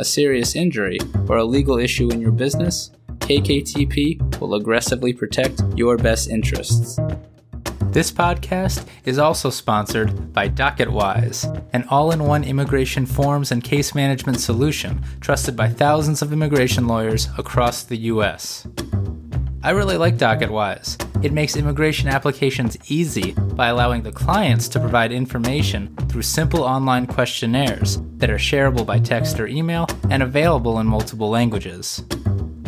a serious injury, or a legal issue in your business, KKTP will aggressively protect your best interests. This podcast is also sponsored by DocketWise, an all in one immigration forms and case management solution trusted by thousands of immigration lawyers across the U.S. I really like DocketWise. It makes immigration applications easy by allowing the clients to provide information through simple online questionnaires that are shareable by text or email and available in multiple languages.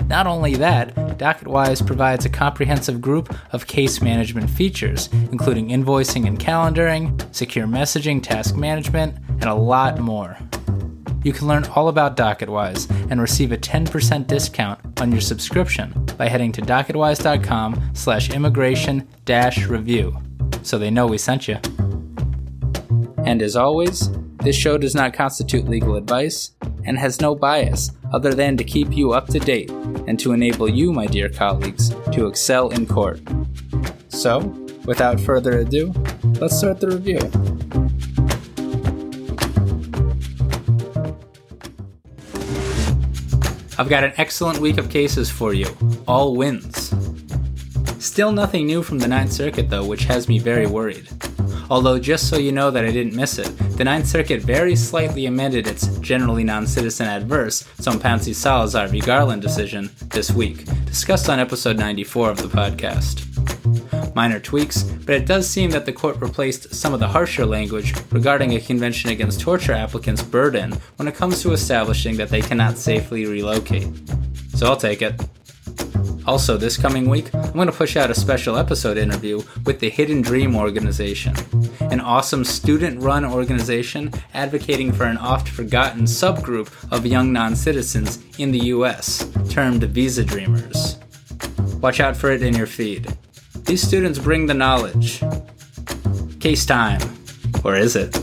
Not only that, DocketWise provides a comprehensive group of case management features, including invoicing and calendaring, secure messaging, task management, and a lot more. You can learn all about DocketWise and receive a 10% discount on your subscription by heading to docketwise.com slash immigration dash review so they know we sent you. And as always, this show does not constitute legal advice and has no bias other than to keep you up to date and to enable you, my dear colleagues, to excel in court. So, without further ado, let's start the review. I've got an excellent week of cases for you, all wins. Still nothing new from the Ninth Circuit, though, which has me very worried. Although, just so you know that I didn't miss it, the Ninth Circuit very slightly amended its generally non citizen adverse Sompansi Salazar v. Garland decision this week, discussed on episode 94 of the podcast. Minor tweaks, but it does seem that the court replaced some of the harsher language regarding a Convention Against Torture applicant's burden when it comes to establishing that they cannot safely relocate. So I'll take it. Also, this coming week, I'm going to push out a special episode interview with the Hidden Dream Organization, an awesome student run organization advocating for an oft forgotten subgroup of young non citizens in the US, termed Visa Dreamers. Watch out for it in your feed. These students bring the knowledge. Case time. Or is it?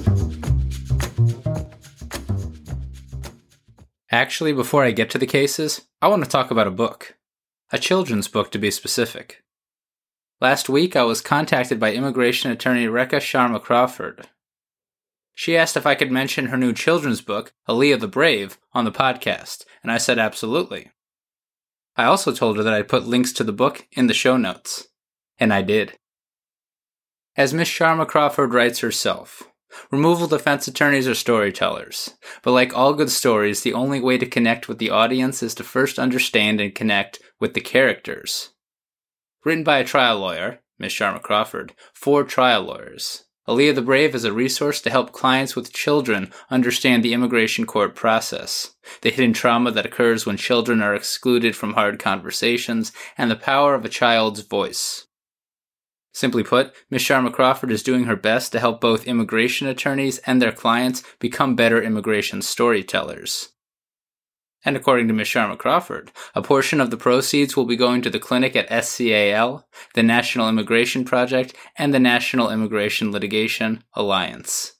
Actually, before I get to the cases, I want to talk about a book. A children's book, to be specific. Last week, I was contacted by immigration attorney Rekha Sharma Crawford. She asked if I could mention her new children's book, Aaliyah the Brave, on the podcast, and I said absolutely. I also told her that I'd put links to the book in the show notes. And I did. As Miss Sharma Crawford writes herself, removal defense attorneys are storytellers, but like all good stories, the only way to connect with the audience is to first understand and connect with the characters. Written by a trial lawyer, Miss Sharma Crawford, for trial lawyers. Aaliyah the Brave is a resource to help clients with children understand the immigration court process, the hidden trauma that occurs when children are excluded from hard conversations, and the power of a child's voice. Simply put, Ms. Sharma Crawford is doing her best to help both immigration attorneys and their clients become better immigration storytellers. And according to Ms. Sharma Crawford, a portion of the proceeds will be going to the clinic at SCAL, the National Immigration Project, and the National Immigration Litigation Alliance.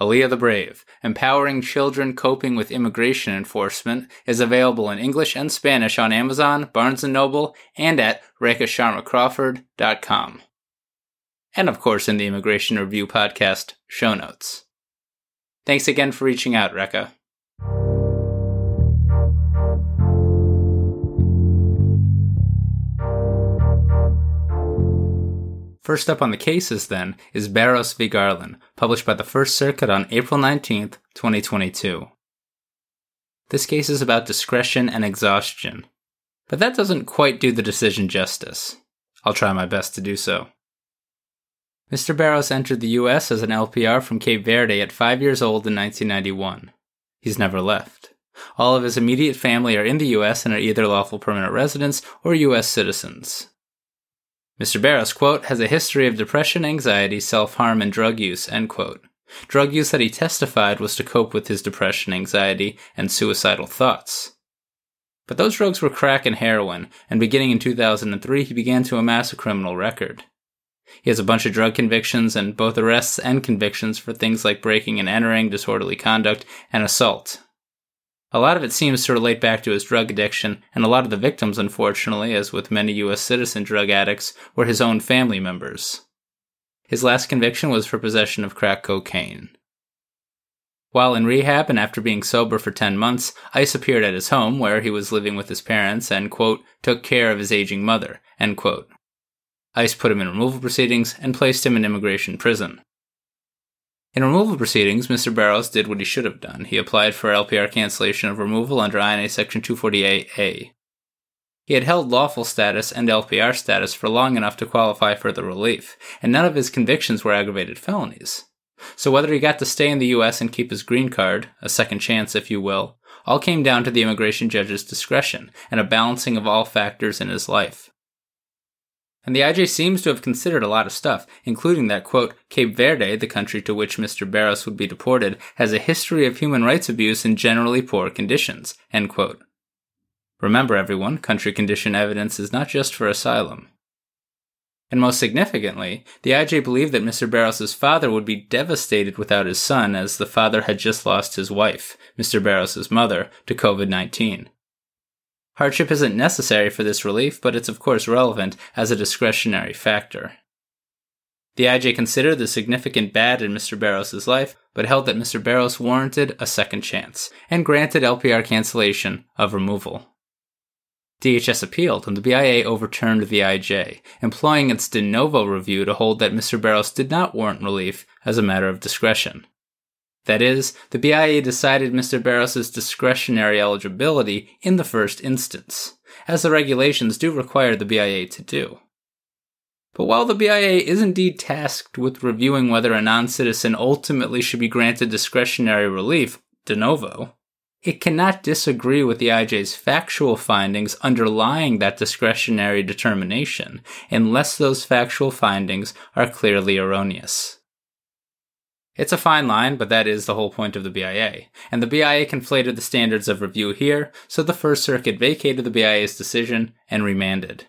Aaliyah the Brave, Empowering Children Coping with Immigration Enforcement, is available in English and Spanish on Amazon, Barnes & Noble, and at RekhaSharmaCrawford.com. And of course in the Immigration Review podcast show notes. Thanks again for reaching out, Rekha. First up on the cases, then, is Barros v. Garland, published by the First Circuit on April 19, 2022. This case is about discretion and exhaustion, but that doesn't quite do the decision justice. I'll try my best to do so. Mr. Barros entered the U.S. as an LPR from Cape Verde at five years old in 1991. He's never left. All of his immediate family are in the U.S. and are either lawful permanent residents or U.S. citizens. Mr. Barros, quote, has a history of depression, anxiety, self harm, and drug use, end quote. Drug use that he testified was to cope with his depression, anxiety, and suicidal thoughts. But those drugs were crack and heroin, and beginning in 2003, he began to amass a criminal record. He has a bunch of drug convictions and both arrests and convictions for things like breaking and entering, disorderly conduct, and assault. A lot of it seems to relate back to his drug addiction, and a lot of the victims, unfortunately, as with many U.S. citizen drug addicts, were his own family members. His last conviction was for possession of crack cocaine. While in rehab and after being sober for 10 months, ICE appeared at his home where he was living with his parents and, quote, took care of his aging mother, end quote. ICE put him in removal proceedings and placed him in immigration prison. In removal proceedings, Mr. Barros did what he should have done. He applied for LPR cancellation of removal under INA Section 248A. He had held lawful status and LPR status for long enough to qualify for the relief, and none of his convictions were aggravated felonies. So whether he got to stay in the US and keep his green card, a second chance if you will, all came down to the immigration judge's discretion and a balancing of all factors in his life. And the IJ seems to have considered a lot of stuff, including that, quote, Cape Verde, the country to which Mr. Barros would be deported, has a history of human rights abuse and generally poor conditions, end quote. Remember, everyone, country condition evidence is not just for asylum. And most significantly, the IJ believed that Mr. Barros' father would be devastated without his son, as the father had just lost his wife, Mr. Barros' mother, to COVID 19. Hardship isn't necessary for this relief, but it's of course relevant as a discretionary factor. The IJ considered the significant bad in Mr. Barros' life, but held that Mr. Barros warranted a second chance, and granted LPR cancellation of removal. DHS appealed, and the BIA overturned the IJ, employing its de novo review to hold that Mr. Barros did not warrant relief as a matter of discretion. That is, the BIA decided Mr. Barros's discretionary eligibility in the first instance, as the regulations do require the BIA to do. But while the BIA is indeed tasked with reviewing whether a non citizen ultimately should be granted discretionary relief de novo, it cannot disagree with the IJ's factual findings underlying that discretionary determination unless those factual findings are clearly erroneous. It's a fine line, but that is the whole point of the BIA. And the BIA conflated the standards of review here, so the First Circuit vacated the BIA's decision and remanded.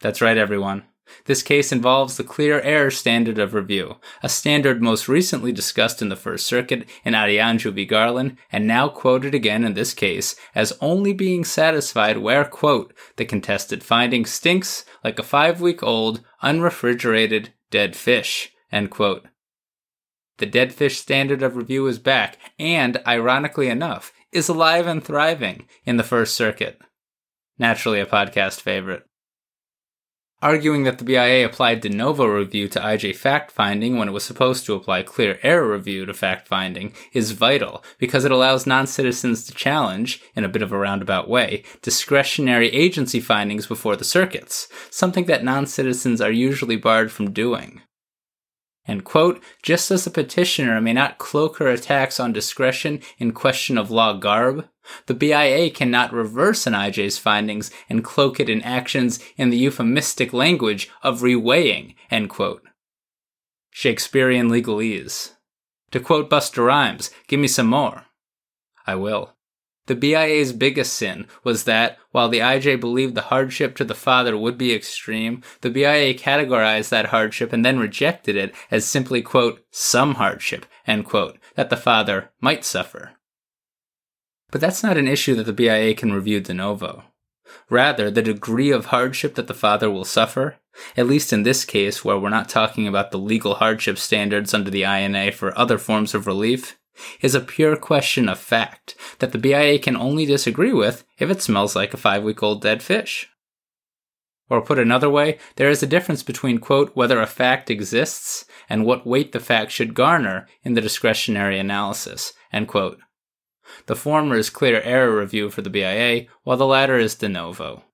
That's right, everyone. This case involves the clear error standard of review, a standard most recently discussed in the First Circuit in Adeyanju v. Garland, and now quoted again in this case as only being satisfied where, quote, the contested finding stinks like a five week old, unrefrigerated, dead fish, end quote. The dead fish standard of review is back, and, ironically enough, is alive and thriving in the First Circuit. Naturally, a podcast favorite. Arguing that the BIA applied de novo review to IJ fact finding when it was supposed to apply clear error review to fact finding is vital because it allows non citizens to challenge, in a bit of a roundabout way, discretionary agency findings before the circuits, something that non citizens are usually barred from doing. And quote, just as a petitioner may not cloak her attacks on discretion in question of law garb, the BIA cannot reverse an IJ's findings and cloak it in actions in the euphemistic language of reweighing, end quote. Shakespearean legalese. To quote Busta Rhymes, give me some more. I will. The BIA's biggest sin was that, while the IJ believed the hardship to the father would be extreme, the BIA categorized that hardship and then rejected it as simply, quote, some hardship, end quote, that the father might suffer. But that's not an issue that the BIA can review de novo. Rather, the degree of hardship that the father will suffer, at least in this case where we're not talking about the legal hardship standards under the INA for other forms of relief, is a pure question of fact that the BIA can only disagree with if it smells like a five week old dead fish. Or put another way, there is a difference between, quote, whether a fact exists and what weight the fact should garner in the discretionary analysis, end quote. The former is clear error review for the BIA, while the latter is de novo.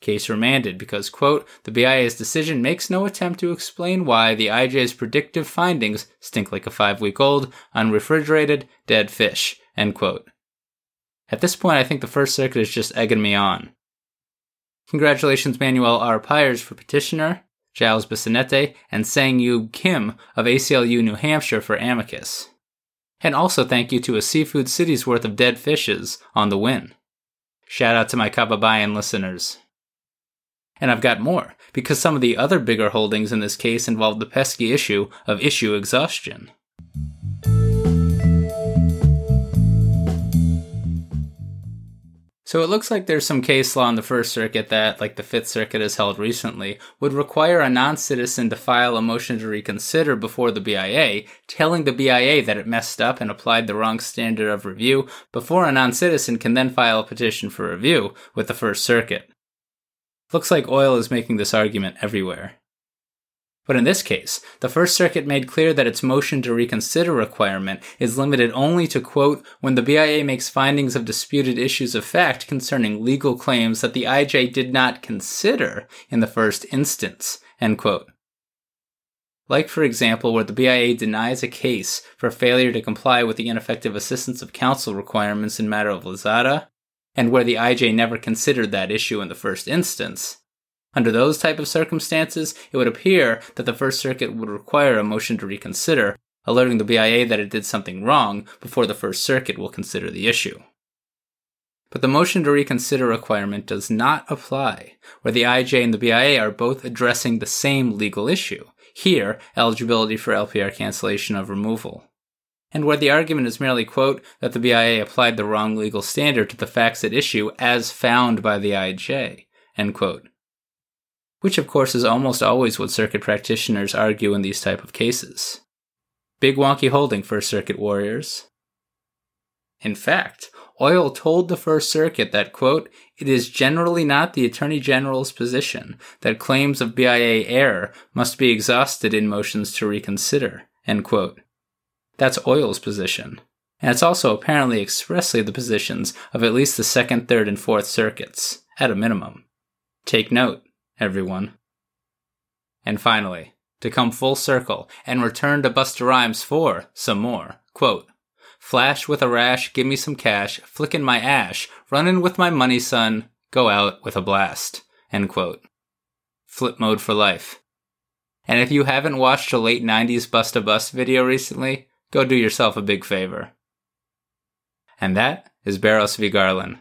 Case remanded because, quote, the BIA's decision makes no attempt to explain why the IJ's predictive findings stink like a five week old, unrefrigerated, dead fish, end quote. At this point, I think the First Circuit is just egging me on. Congratulations, Manuel R. Pyers for petitioner, Giles Bissonette, and SangYeob Kim of ACLU New Hampshire for amicus. And also thank you to a seafood city's worth of dead fishes on the win. Shout out to my Kababayan listeners. And I've got more, because some of the other bigger holdings in this case involved the pesky issue of issue exhaustion. So it looks like there's some case law in the First Circuit that, like the Fifth Circuit has held recently, would require a non citizen to file a motion to reconsider before the BIA, telling the BIA that it messed up and applied the wrong standard of review before a non citizen can then file a petition for review with the First Circuit. Looks like OIL is making this argument everywhere. But in this case, the First Circuit made clear that its motion to reconsider requirement is limited only to, quote, when the BIA makes findings of disputed issues of fact concerning legal claims that the IJ did not consider in the first instance, end quote. Like, for example, where the BIA denies a case for failure to comply with the ineffective assistance of counsel requirements in matter of Lozada, and where the IJ never considered that issue in the first instance, under those type of circumstances, it would appear that the First Circuit would require a motion to reconsider, alerting the BIA that it did something wrong before the First Circuit will consider the issue. But the motion to reconsider requirement does not apply where the IJ and the BIA are both addressing the same legal issue, here, eligibility for LPR cancellation of removal. And where the argument is merely, quote, that the BIA applied the wrong legal standard to the facts at issue as found by the IJ, end quote which of course is almost always what circuit practitioners argue in these type of cases. Big wonky holding First Circuit warriors. In fact, OIL told the First Circuit that, quote, it is generally not the Attorney General's position that claims of BIA error must be exhausted in motions to reconsider, end quote. That's OIL's position. And it's also apparently expressly the positions of at least the Second, Third, and Fourth Circuits, at a minimum. Take note everyone. And finally, to come full circle and return to Busta Rhymes for some more. Quote, Flash with a rash, give me some cash, flickin' my ash, runnin' with my money, son, go out with a blast. End quote. Flip mode for life. And if you haven't watched a late 90s Busta Bust video recently, go do yourself a big favor. And that is Barros v. Garland.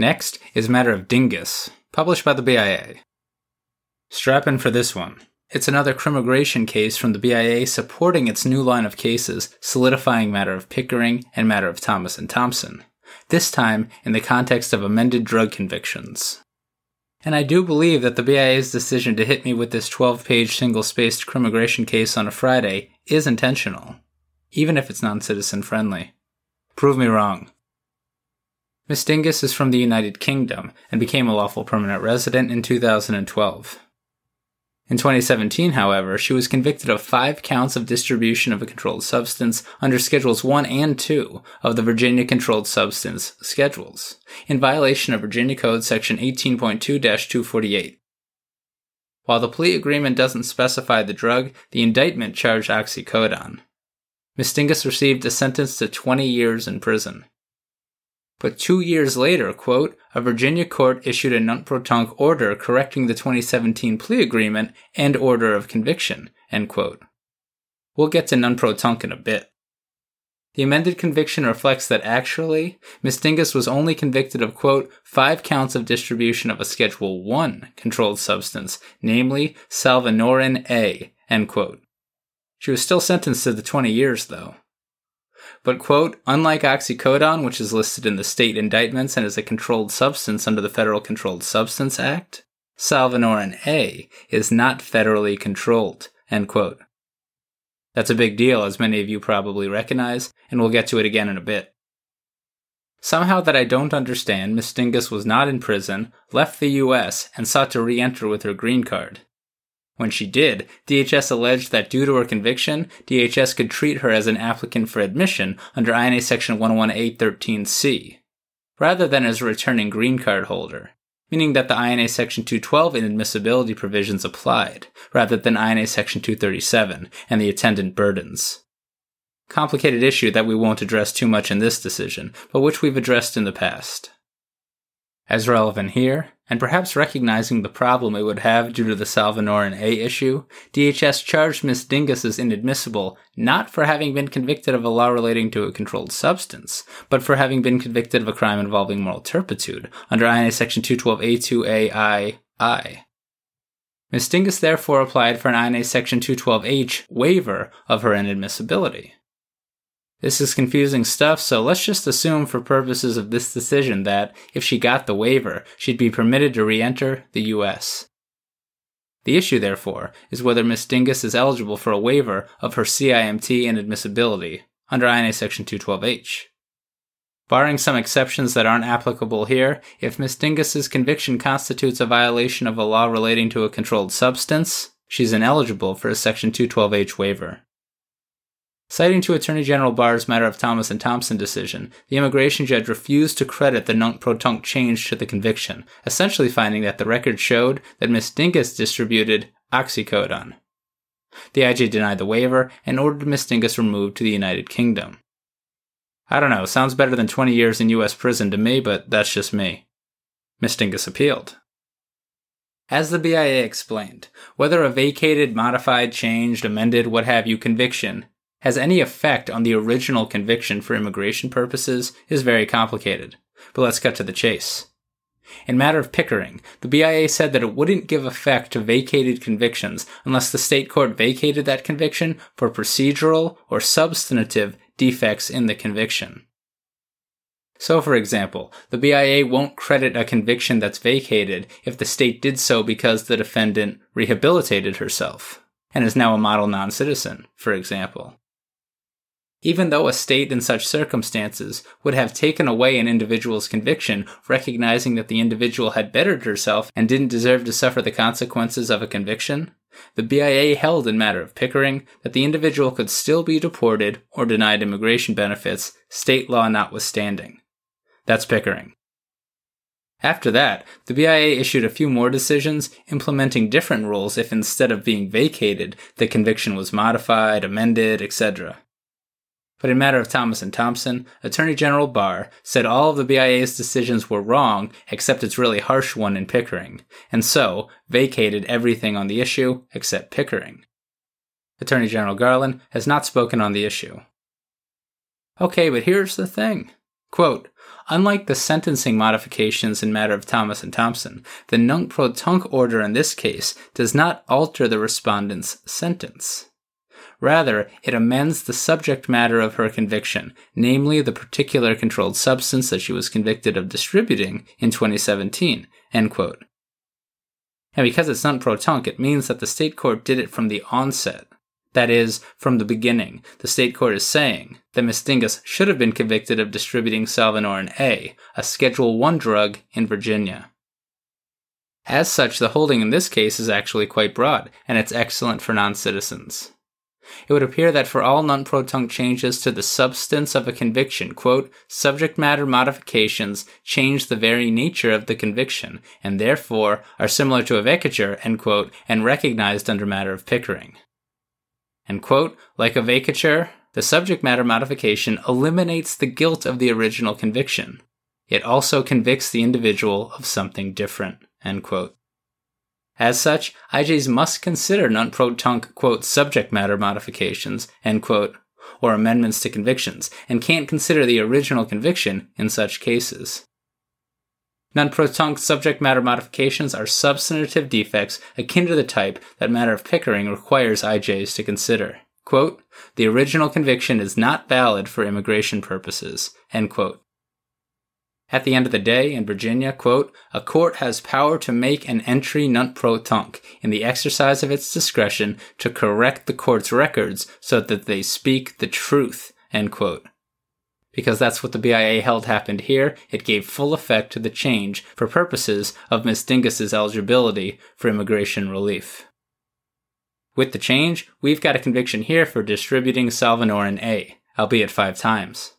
Next is Matter of Dingus, published by the BIA. Strap in for this one. It's another crimmigration case from the BIA supporting its new line of cases, solidifying Matter of Pickering and Matter of Thomas and Thompson, this time in the context of amended drug convictions. And I do believe that the BIA's decision to hit me with this 12 page single spaced crimmigration case on a Friday is intentional, even if it's non citizen friendly. Prove me wrong. Miss Dingus is from the United Kingdom and became a lawful permanent resident in 2012. In 2017, however, she was convicted of five counts of distribution of a controlled substance under Schedules 1 and 2 of the Virginia Controlled Substance Schedules, in violation of Virginia Code Section 18.2 248. While the plea agreement doesn't specify the drug, the indictment charged oxycodone. Miss Dingus received a sentence to 20 years in prison. But two years later, quote, a Virginia court issued a nunc pro tunc order correcting the 2017 plea agreement and order of conviction, end quote. We'll get to nunc pro tunc in a bit. The amended conviction reflects that actually, Miss Dingus was only convicted of, quote, five counts of distribution of a Schedule 1 controlled substance, namely Salvinorin A, end quote. She was still sentenced to the 20 years, though. But, quote, unlike oxycodone, which is listed in the state indictments and is a controlled substance under the Federal Controlled Substance Act, Salvinorin A is not federally controlled, end quote. That's a big deal, as many of you probably recognize, and we'll get to it again in a bit. Somehow that I don't understand, Miss Dingus was not in prison, left the US, and sought to re enter with her green card. When she did, DHS alleged that due to her conviction, DHS could treat her as an applicant for admission under INA Section 118.13c, rather than as a returning green card holder, meaning that the INA Section 212 inadmissibility provisions applied, rather than INA Section 237 and the attendant burdens. Complicated issue that we won't address too much in this decision, but which we've addressed in the past. As relevant here, and perhaps recognizing the problem it would have due to the Salvinorin A issue, DHS charged Ms. Dingus as inadmissible not for having been convicted of a law relating to a controlled substance, but for having been convicted of a crime involving moral turpitude under INA Section 212A2AI. Ms. Dingus therefore applied for an INA Section 212H waiver of her inadmissibility. This is confusing stuff, so let's just assume for purposes of this decision that, if she got the waiver, she'd be permitted to re enter the US. The issue, therefore, is whether Ms. Dingus is eligible for a waiver of her CIMT inadmissibility under INA Section 212H. Barring some exceptions that aren't applicable here, if Ms. Dingus's conviction constitutes a violation of a law relating to a controlled substance, she's ineligible for a Section 212H waiver. Citing to Attorney General Barr's matter of Thomas and Thompson decision, the immigration judge refused to credit the nunc pro tunc change to the conviction, essentially finding that the record showed that Miss Dingus distributed oxycodone. The IJ denied the waiver and ordered Miss Dingus removed to the United Kingdom. I don't know, sounds better than 20 years in US prison to me, but that's just me. Miss Dingus appealed. As the BIA explained, whether a vacated, modified, changed, amended, what have you conviction has any effect on the original conviction for immigration purposes is very complicated. But let's cut to the chase. In matter of Pickering, the BIA said that it wouldn't give effect to vacated convictions unless the state court vacated that conviction for procedural or substantive defects in the conviction. So, for example, the BIA won't credit a conviction that's vacated if the state did so because the defendant rehabilitated herself and is now a model non citizen, for example. Even though a state in such circumstances would have taken away an individual's conviction, recognizing that the individual had bettered herself and didn't deserve to suffer the consequences of a conviction, the BIA held in matter of Pickering that the individual could still be deported or denied immigration benefits, state law notwithstanding. That's Pickering. After that, the BIA issued a few more decisions implementing different rules if instead of being vacated, the conviction was modified, amended, etc. But in matter of Thomas and Thompson, Attorney General Barr said all of the BIA's decisions were wrong except its really harsh one in Pickering, and so vacated everything on the issue except Pickering. Attorney General Garland has not spoken on the issue. Okay, but here's the thing. Quote, Unlike the sentencing modifications in matter of Thomas and Thompson, the nunc pro tunc order in this case does not alter the respondent's sentence. Rather, it amends the subject matter of her conviction, namely the particular controlled substance that she was convicted of distributing in 2017. End quote. And because it's nunc pro tunc, it means that the state court did it from the onset. That is, from the beginning, the state court is saying that Miss Dingus should have been convicted of distributing Salvinorin A, a Schedule 1 drug in Virginia. As such, the holding in this case is actually quite broad, and it's excellent for non citizens it would appear that for all nunc pro tunc changes to the substance of a conviction, quote, subject matter modifications change the very nature of the conviction, and therefore are similar to a vacatur, end quote, and recognized under matter of Pickering. And quote, like a vacatur, the subject matter modification eliminates the guilt of the original conviction. It also convicts the individual of something different, end quote. As such, IJs must consider nunc-pro-tunc, quote, subject matter modifications, end quote, or amendments to convictions, and can't consider the original conviction in such cases. Nunc-pro-tunc subject matter modifications are substantive defects akin to the type that matter of Pickering requires IJs to consider. Quote, the original conviction is not valid for immigration purposes, end quote. At the end of the day, in Virginia, quote, a court has power to make an entry nunc pro tunc in the exercise of its discretion to correct the court's records so that they speak the truth, end quote. Because that's what the BIA held happened here, it gave full effect to the change for purposes of Miss Dingus's eligibility for immigration relief. With the change, we've got a conviction here for distributing Salvinorin A, albeit five times.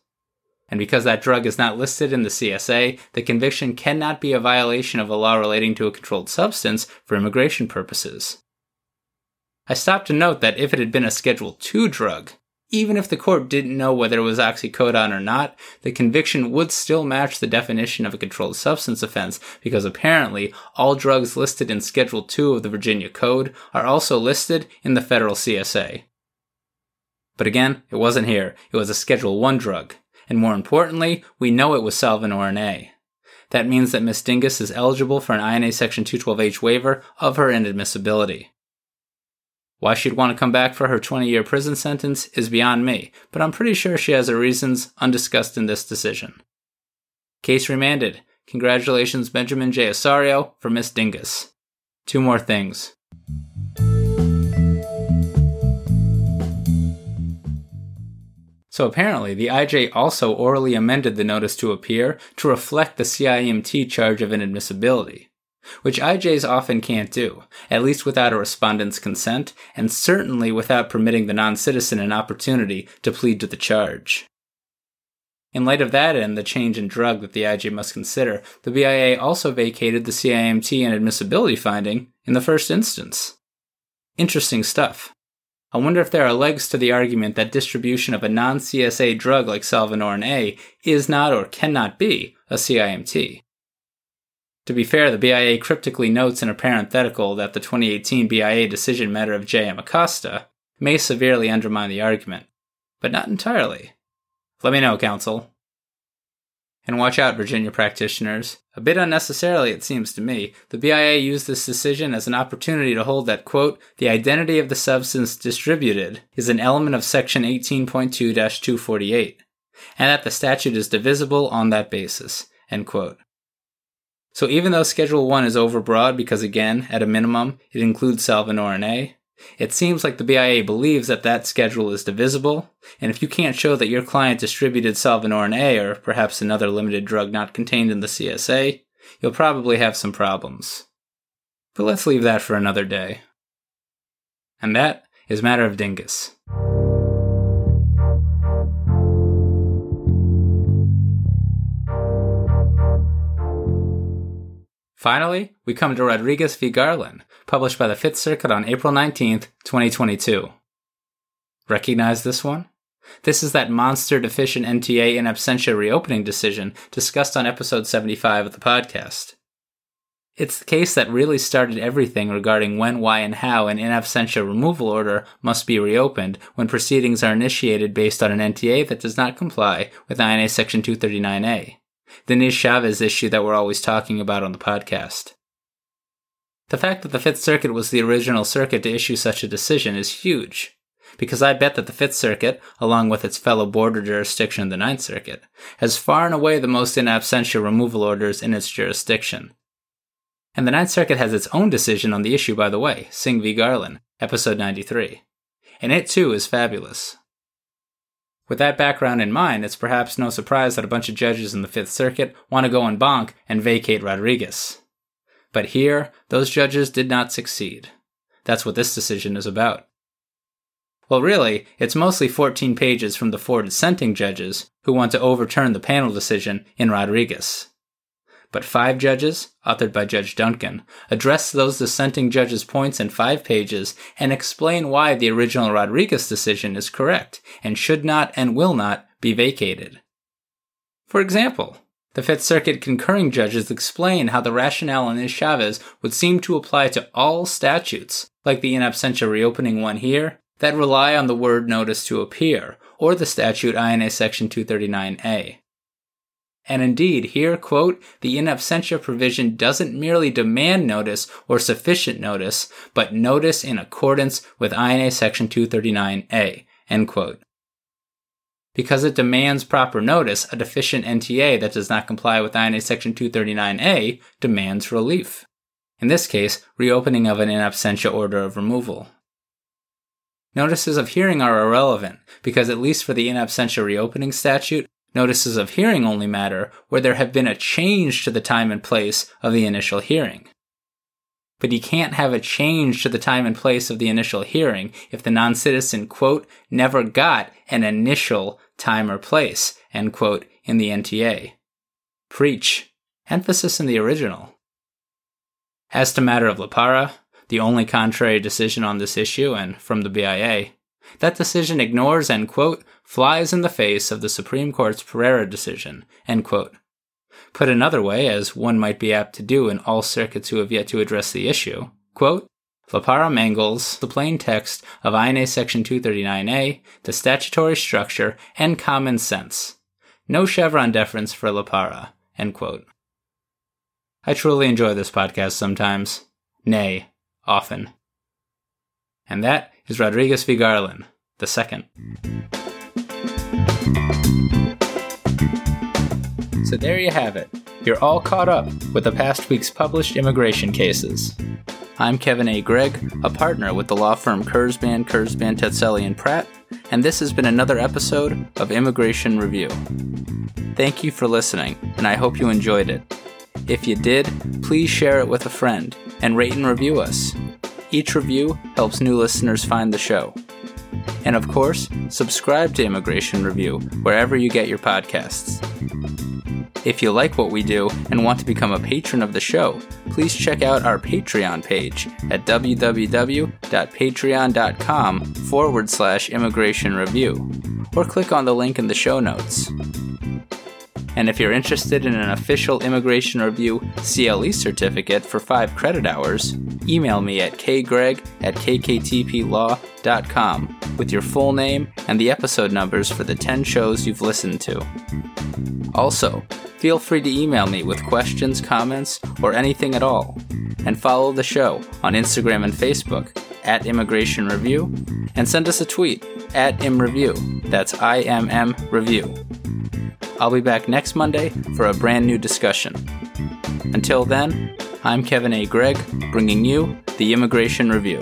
And because that drug is not listed in the CSA, the conviction cannot be a violation of a law relating to a controlled substance for immigration purposes. I stopped to note that if it had been a Schedule II drug, even if the court didn't know whether it was oxycodone or not, the conviction would still match the definition of a controlled substance offense because apparently all drugs listed in Schedule 2 of the Virginia Code are also listed in the federal CSA. But again, it wasn't here. It was a Schedule 1 drug. And more importantly, we know it was Salvinorin A. That means that Ms. Dingus is eligible for an INA Section 212H waiver of her inadmissibility. Why she'd want to come back for her 20 year prison sentence is beyond me, but I'm pretty sure she has her reasons undiscussed in this decision. Case remanded. Congratulations, Benjamin J. Osario, for Miss Dingus. Two more things. So apparently, the IJ also orally amended the notice to appear to reflect the CIMT charge of inadmissibility which IJs often can't do, at least without a respondent's consent, and certainly without permitting the non citizen an opportunity to plead to the charge. In light of that and the change in drug that the IJ must consider, the BIA also vacated the CIMT inadmissibility finding in the first instance. Interesting stuff. I wonder if there are legs to the argument that distribution of a non CSA drug like Salvinorin A is not or cannot be a CIMT. To be fair, the BIA cryptically notes in a parenthetical that the 2018 BIA decision matter of J.M. Acosta may severely undermine the argument, but not entirely. Let me know, counsel. And watch out, Virginia practitioners. A bit unnecessarily, it seems to me, the BIA used this decision as an opportunity to hold that, quote, the identity of the substance distributed is an element of Section 18.2 248, and that the statute is divisible on that basis, end quote. So even though Schedule 1 is overbroad because, again, at a minimum, it includes Salvinorin A, it seems like the BIA believes that that schedule is divisible, and if you can't show that your client distributed Salvinorin A or perhaps another limited drug not contained in the CSA, you'll probably have some problems. But let's leave that for another day. And that is Matter of Dingus. Finally, we come to Rodriguez v. Garland, published by the Fifth Circuit on April 19th, 2022. Recognize this one? This is that monster deficient NTA in absentia reopening decision discussed on episode 75 of the podcast. It's the case that really started everything regarding when, why, and how an in absentia removal order must be reopened when proceedings are initiated based on an NTA that does not comply with INA Section 239A the Niz Chavez issue that we're always talking about on the podcast. The fact that the Fifth Circuit was the original circuit to issue such a decision is huge, because I bet that the Fifth Circuit, along with its fellow border jurisdiction, the Ninth Circuit, has far and away the most in absentia removal orders in its jurisdiction. And the Ninth Circuit has its own decision on the issue, by the way, Singh v. Garland, episode 93. And it too is fabulous. With that background in mind, it's perhaps no surprise that a bunch of judges in the Fifth Circuit want to go en banc and vacate Rodriguez. But here, those judges did not succeed. That's what this decision is about. Well, really, it's mostly 14 pages from the four dissenting judges who want to overturn the panel decision in Rodriguez but five judges, authored by Judge Duncan, address those dissenting judges' points in five pages and explain why the original Rodriguez decision is correct and should not and will not be vacated. For example, the Fifth Circuit concurring judges explain how the rationale in Chavez would seem to apply to all statutes, like the in absentia reopening one here, that rely on the word notice to appear, or the statute INA Section 239A. And indeed, here, quote, the in absentia provision doesn't merely demand notice or sufficient notice, but notice in accordance with INA section 239A, end quote. Because it demands proper notice, a deficient NTA that does not comply with INA section 239A demands relief. In this case, reopening of an in absentia order of removal. Notices of hearing are irrelevant because, at least for the in absentia reopening statute, Notices of hearing only matter where there have been a change to the time and place of the initial hearing. But you can't have a change to the time and place of the initial hearing if the non-citizen, quote, never got an initial time or place, end quote, in the NTA. Preach. Emphasis in the original. As to matter of Laparra, the only contrary decision on this issue, and from the BIA, That decision ignores and, quote, flies in the face of the Supreme Court's Pereira decision. Put another way, as one might be apt to do in all circuits who have yet to address the issue, quote, Laparra mangles the plain text of INA Section 239A, the statutory structure, and common sense. No Chevron deference for Laparra, end quote. I truly enjoy this podcast sometimes. Nay, often. And that is Rodriguez v. Garland, the second. So there you have it. You're all caught up with the past week's published immigration cases. I'm Kevin A. Gregg, a partner with the law firm Kurzban, Kurzban, Tetzeli, and Pratt, and this has been another episode of Immigration Review. Thank you for listening, and I hope you enjoyed it. If you did, please share it with a friend and rate and review us. Each review helps new listeners find the show. And of course, subscribe to Immigration Review wherever you get your podcasts. If you like what we do and want to become a patron of the show, please check out our Patreon page at www.patreon.com forward slash immigration review, or click on the link in the show notes. And if you're interested in an official Immigration Review CLE certificate for 5 credit hours, email me at kgregg at kktplaw.com with your full name and the episode numbers for the 10 shows you've listened to. Also, feel free to email me with questions, comments, or anything at all. And follow the show on Instagram and Facebook at Immigration Review, and send us a tweet at ImReview. That's I M M Review. I'll be back next Monday for a brand new discussion. Until then, I'm Kevin A. Gregg, bringing you the Immigration Review.